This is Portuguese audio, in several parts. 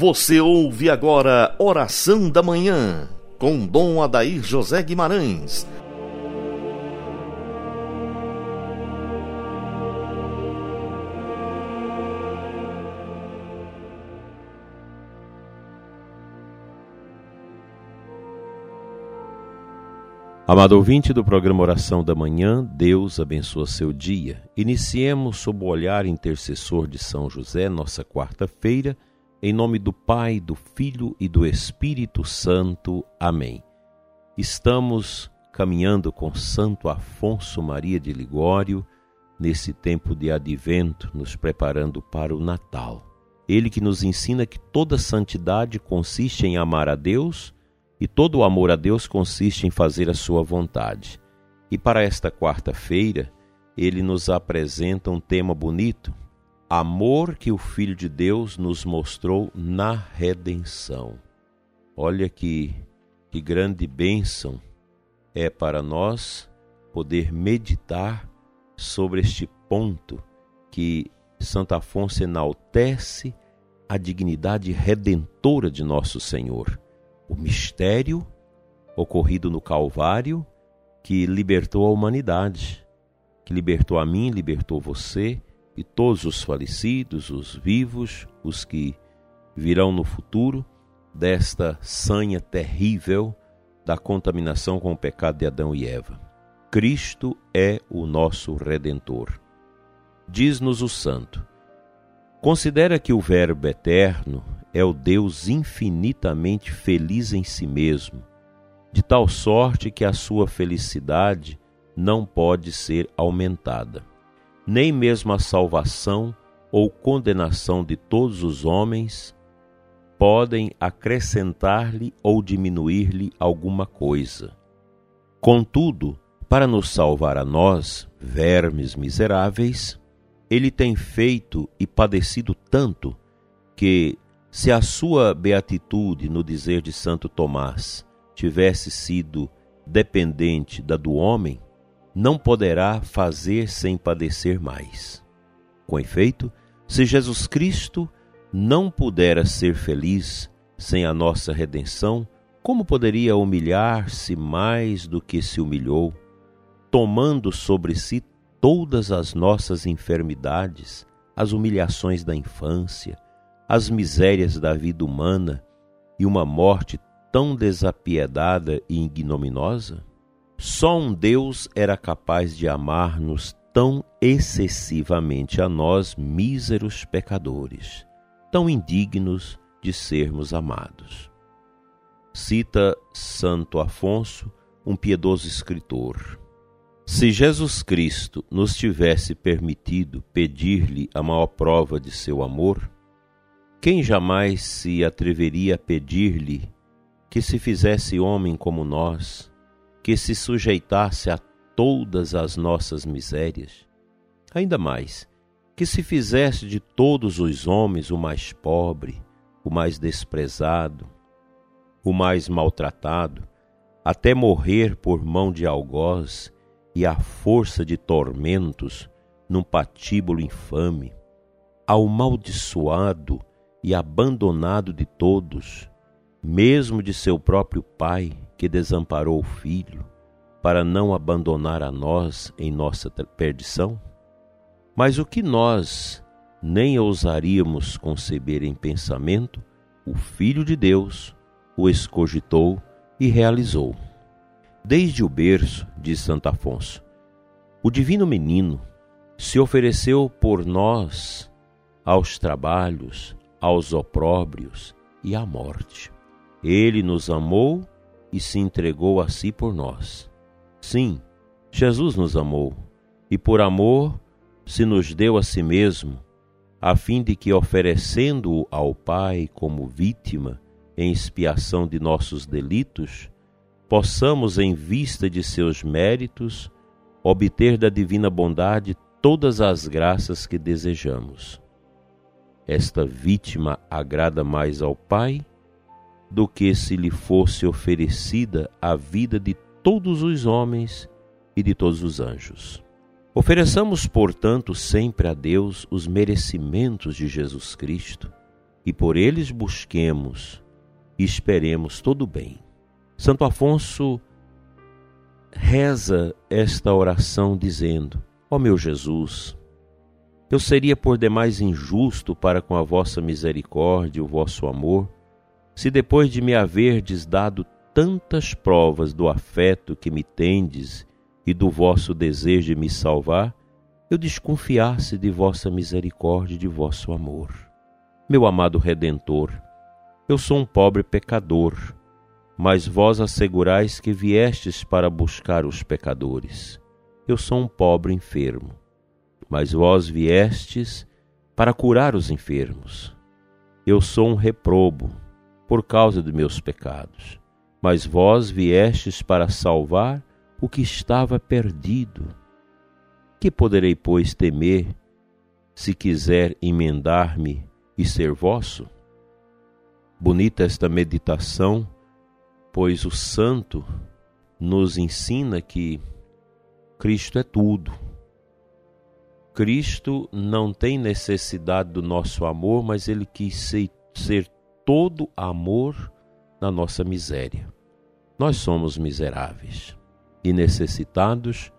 Você ouve agora Oração da Manhã, com Dom Adair José Guimarães. Amado ouvinte do programa Oração da Manhã, Deus abençoa seu dia. Iniciemos sob o olhar intercessor de São José, nossa quarta-feira, em nome do Pai, do Filho e do Espírito Santo. Amém. Estamos caminhando com Santo Afonso Maria de Ligório nesse tempo de advento, nos preparando para o Natal. Ele que nos ensina que toda santidade consiste em amar a Deus e todo o amor a Deus consiste em fazer a sua vontade. E para esta quarta-feira, ele nos apresenta um tema bonito: amor que o Filho de Deus nos mostrou na redenção. Olha que, que grande bênção é para nós poder meditar sobre este ponto que Santo Afonso enaltece a dignidade redentora de nosso Senhor o mistério ocorrido no Calvário que libertou a humanidade, que libertou a mim, libertou você e todos os falecidos, os vivos, os que virão no futuro desta sanha terrível da contaminação com o pecado de Adão e Eva. Cristo é o nosso redentor. Diz-nos o santo: Considera que o Verbo eterno é o Deus infinitamente feliz em si mesmo, de tal sorte que a sua felicidade não pode ser aumentada. Nem mesmo a salvação ou condenação de todos os homens podem acrescentar-lhe ou diminuir-lhe alguma coisa. Contudo, para nos salvar a nós, vermes miseráveis, ele tem feito e padecido tanto que se a sua beatitude, no dizer de Santo Tomás, tivesse sido dependente da do homem, não poderá fazer sem padecer mais. Com efeito, se Jesus Cristo não pudera ser feliz sem a nossa redenção, como poderia humilhar-se mais do que se humilhou, tomando sobre si todas as nossas enfermidades, as humilhações da infância, as misérias da vida humana e uma morte tão desapiedada e ignominosa? Só um Deus era capaz de amar-nos tão excessivamente a nós, míseros pecadores, tão indignos de sermos amados. Cita Santo Afonso, um piedoso escritor. Se Jesus Cristo nos tivesse permitido pedir-lhe a maior prova de seu amor, quem jamais se atreveria a pedir-lhe que se fizesse homem como nós, que se sujeitasse a todas as nossas misérias? Ainda mais, que se fizesse de todos os homens o mais pobre, o mais desprezado, o mais maltratado, até morrer por mão de algoz e à força de tormentos num patíbulo infame, ao e abandonado de todos, mesmo de seu próprio pai, que desamparou o filho, para não abandonar a nós em nossa perdição? Mas o que nós nem ousaríamos conceber em pensamento, o Filho de Deus o escogitou e realizou. Desde o berço, diz Santo Afonso, o divino menino se ofereceu por nós aos trabalhos, aos opróbrios e à morte. Ele nos amou e se entregou a si por nós. Sim, Jesus nos amou e por amor se nos deu a si mesmo, a fim de que, oferecendo-o ao Pai como vítima em expiação de nossos delitos, possamos, em vista de seus méritos, obter da divina bondade todas as graças que desejamos esta vítima agrada mais ao Pai do que se lhe fosse oferecida a vida de todos os homens e de todos os anjos. Ofereçamos, portanto, sempre a Deus os merecimentos de Jesus Cristo e por eles busquemos e esperemos todo o bem. Santo Afonso reza esta oração dizendo: Ó oh meu Jesus, eu seria por demais injusto para com a vossa misericórdia e o vosso amor, se depois de me haverdes dado tantas provas do afeto que me tendes e do vosso desejo de me salvar, eu desconfiasse de vossa misericórdia e de vosso amor. Meu amado Redentor, eu sou um pobre pecador, mas vós assegurais que viestes para buscar os pecadores. Eu sou um pobre enfermo mas vós viestes para curar os enfermos. Eu sou um reprobo por causa de meus pecados, mas vós viestes para salvar o que estava perdido. Que poderei, pois, temer se quiser emendar-me e ser vosso? Bonita esta meditação, pois o santo nos ensina que Cristo é tudo Cristo não tem necessidade do nosso amor, mas ele quis ser, ser todo amor na nossa miséria. Nós somos miseráveis e necessitados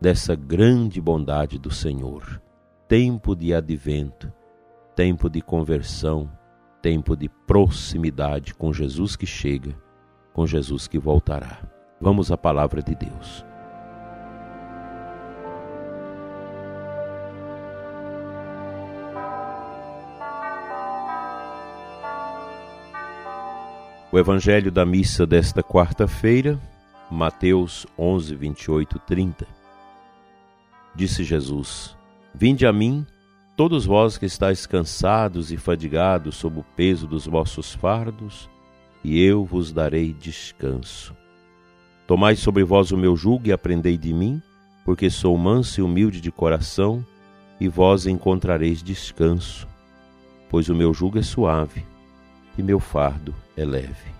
dessa grande bondade do Senhor. Tempo de advento, tempo de conversão, tempo de proximidade com Jesus que chega, com Jesus que voltará. Vamos à palavra de Deus. O Evangelho da missa desta quarta-feira, Mateus 11, 28, 30. Disse Jesus: Vinde a mim, todos vós que estáis cansados e fadigados sob o peso dos vossos fardos, e eu vos darei descanso. Tomai sobre vós o meu jugo e aprendei de mim, porque sou manso e humilde de coração, e vós encontrareis descanso, pois o meu jugo é suave e meu fardo é leve.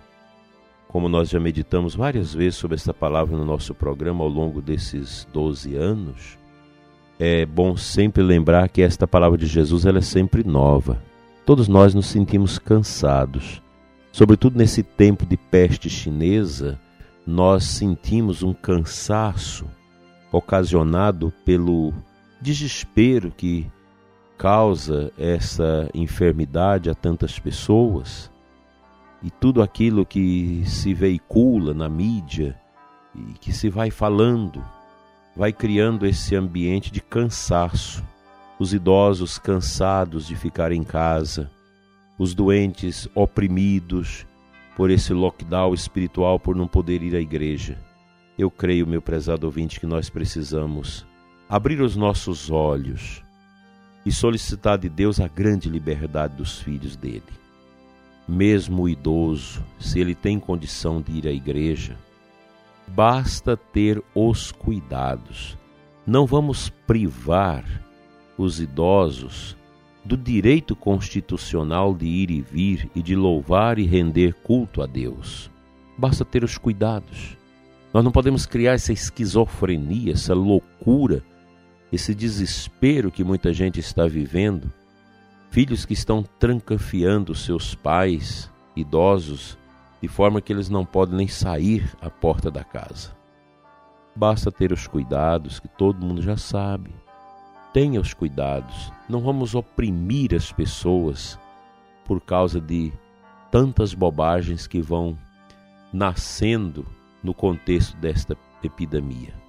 Como nós já meditamos várias vezes sobre essa palavra no nosso programa ao longo desses 12 anos, é bom sempre lembrar que esta palavra de Jesus ela é sempre nova. Todos nós nos sentimos cansados. Sobretudo nesse tempo de peste chinesa, nós sentimos um cansaço ocasionado pelo desespero que causa essa enfermidade a tantas pessoas e tudo aquilo que se veicula na mídia e que se vai falando, vai criando esse ambiente de cansaço. Os idosos cansados de ficar em casa, os doentes oprimidos por esse lockdown espiritual por não poder ir à igreja. Eu creio, meu prezado ouvinte, que nós precisamos abrir os nossos olhos e solicitar de Deus a grande liberdade dos filhos dele mesmo o idoso, se ele tem condição de ir à igreja, basta ter os cuidados. Não vamos privar os idosos do direito constitucional de ir e vir e de louvar e render culto a Deus. Basta ter os cuidados. Nós não podemos criar essa esquizofrenia, essa loucura, esse desespero que muita gente está vivendo filhos que estão trancafiando seus pais idosos de forma que eles não podem nem sair à porta da casa. Basta ter os cuidados que todo mundo já sabe. Tenha os cuidados. Não vamos oprimir as pessoas por causa de tantas bobagens que vão nascendo no contexto desta epidemia.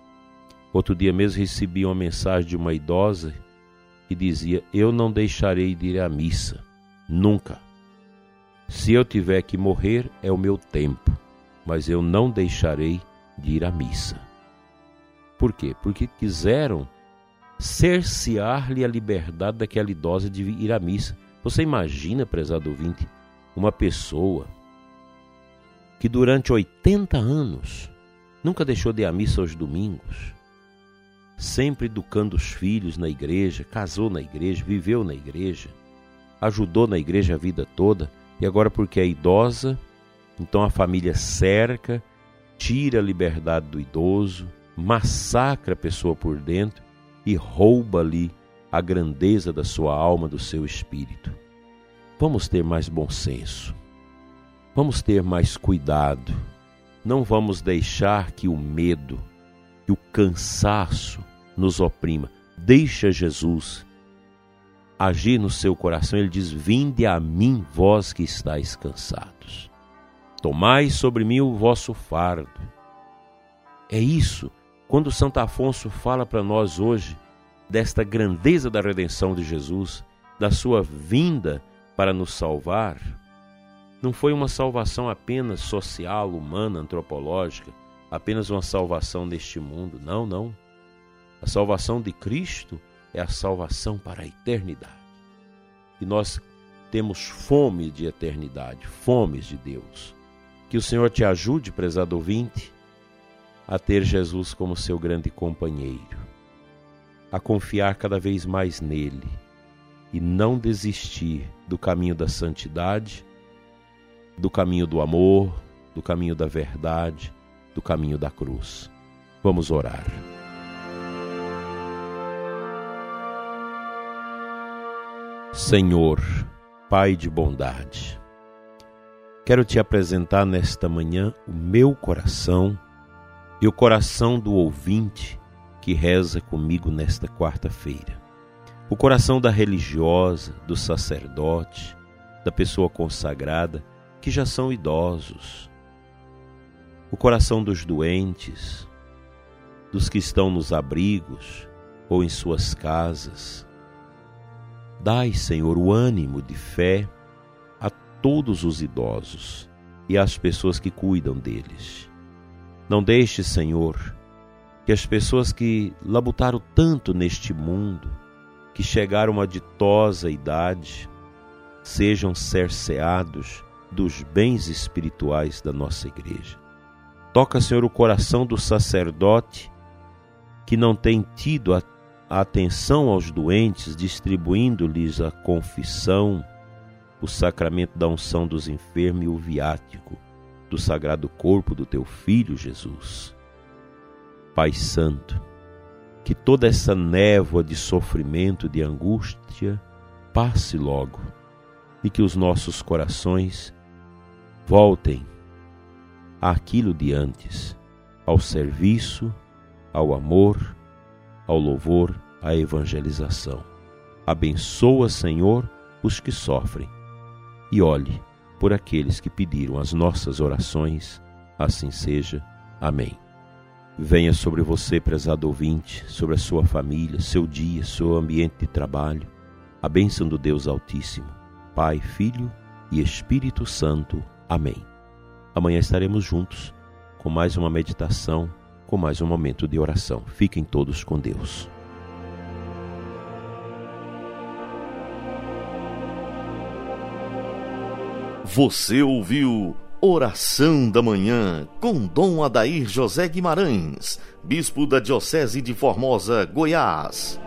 Outro dia mesmo recebi uma mensagem de uma idosa e dizia: Eu não deixarei de ir à missa, nunca. Se eu tiver que morrer, é o meu tempo, mas eu não deixarei de ir à missa. Por quê? Porque quiseram cercear-lhe a liberdade daquela idosa de ir à missa. Você imagina, prezado ouvinte, uma pessoa que durante 80 anos nunca deixou de ir à missa aos domingos, sempre educando os filhos na igreja, casou na igreja, viveu na igreja, ajudou na igreja a vida toda, e agora porque é idosa, então a família cerca, tira a liberdade do idoso, massacra a pessoa por dentro e rouba ali a grandeza da sua alma, do seu espírito. vamos ter mais bom senso, vamos ter mais cuidado, não vamos deixar que o medo, que o cansaço nos oprima. Deixa Jesus agir no seu coração. Ele diz: Vinde a mim, vós que estáis cansados. Tomai sobre mim o vosso fardo. É isso. Quando Santo Afonso fala para nós hoje desta grandeza da redenção de Jesus, da sua vinda para nos salvar, não foi uma salvação apenas social, humana, antropológica, apenas uma salvação neste mundo. Não, não. A salvação de Cristo é a salvação para a eternidade. E nós temos fome de eternidade, fomes de Deus. Que o Senhor te ajude, prezado ouvinte, a ter Jesus como seu grande companheiro, a confiar cada vez mais nele e não desistir do caminho da santidade, do caminho do amor, do caminho da verdade, do caminho da cruz. Vamos orar. Senhor, Pai de bondade, quero te apresentar nesta manhã o meu coração e o coração do ouvinte que reza comigo nesta quarta-feira. O coração da religiosa, do sacerdote, da pessoa consagrada que já são idosos. O coração dos doentes, dos que estão nos abrigos ou em suas casas Dai, Senhor, o ânimo de fé a todos os idosos e às pessoas que cuidam deles. Não deixe, Senhor, que as pessoas que labutaram tanto neste mundo, que chegaram a ditosa idade, sejam cerceados dos bens espirituais da nossa igreja. Toca, Senhor, o coração do sacerdote que não tem tido a atenção aos doentes, distribuindo-lhes a confissão, o sacramento da unção dos enfermos e o viático do sagrado corpo do teu filho Jesus. Pai Santo, que toda essa névoa de sofrimento, de angústia, passe logo e que os nossos corações voltem àquilo de antes, ao serviço, ao amor ao louvor, à evangelização. Abençoa, Senhor, os que sofrem e olhe por aqueles que pediram as nossas orações. Assim seja. Amém. Venha sobre você, prezado ouvinte, sobre a sua família, seu dia, seu ambiente de trabalho, a bênção do Deus Altíssimo, Pai, Filho e Espírito Santo. Amém. Amanhã estaremos juntos com mais uma meditação com mais um momento de oração. Fiquem todos com Deus. Você ouviu Oração da Manhã com Dom Adair José Guimarães, Bispo da Diocese de Formosa, Goiás.